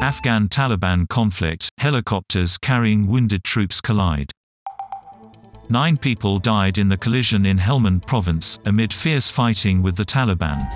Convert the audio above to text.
Afghan Taliban conflict, helicopters carrying wounded troops collide. Nine people died in the collision in Helmand province, amid fierce fighting with the Taliban.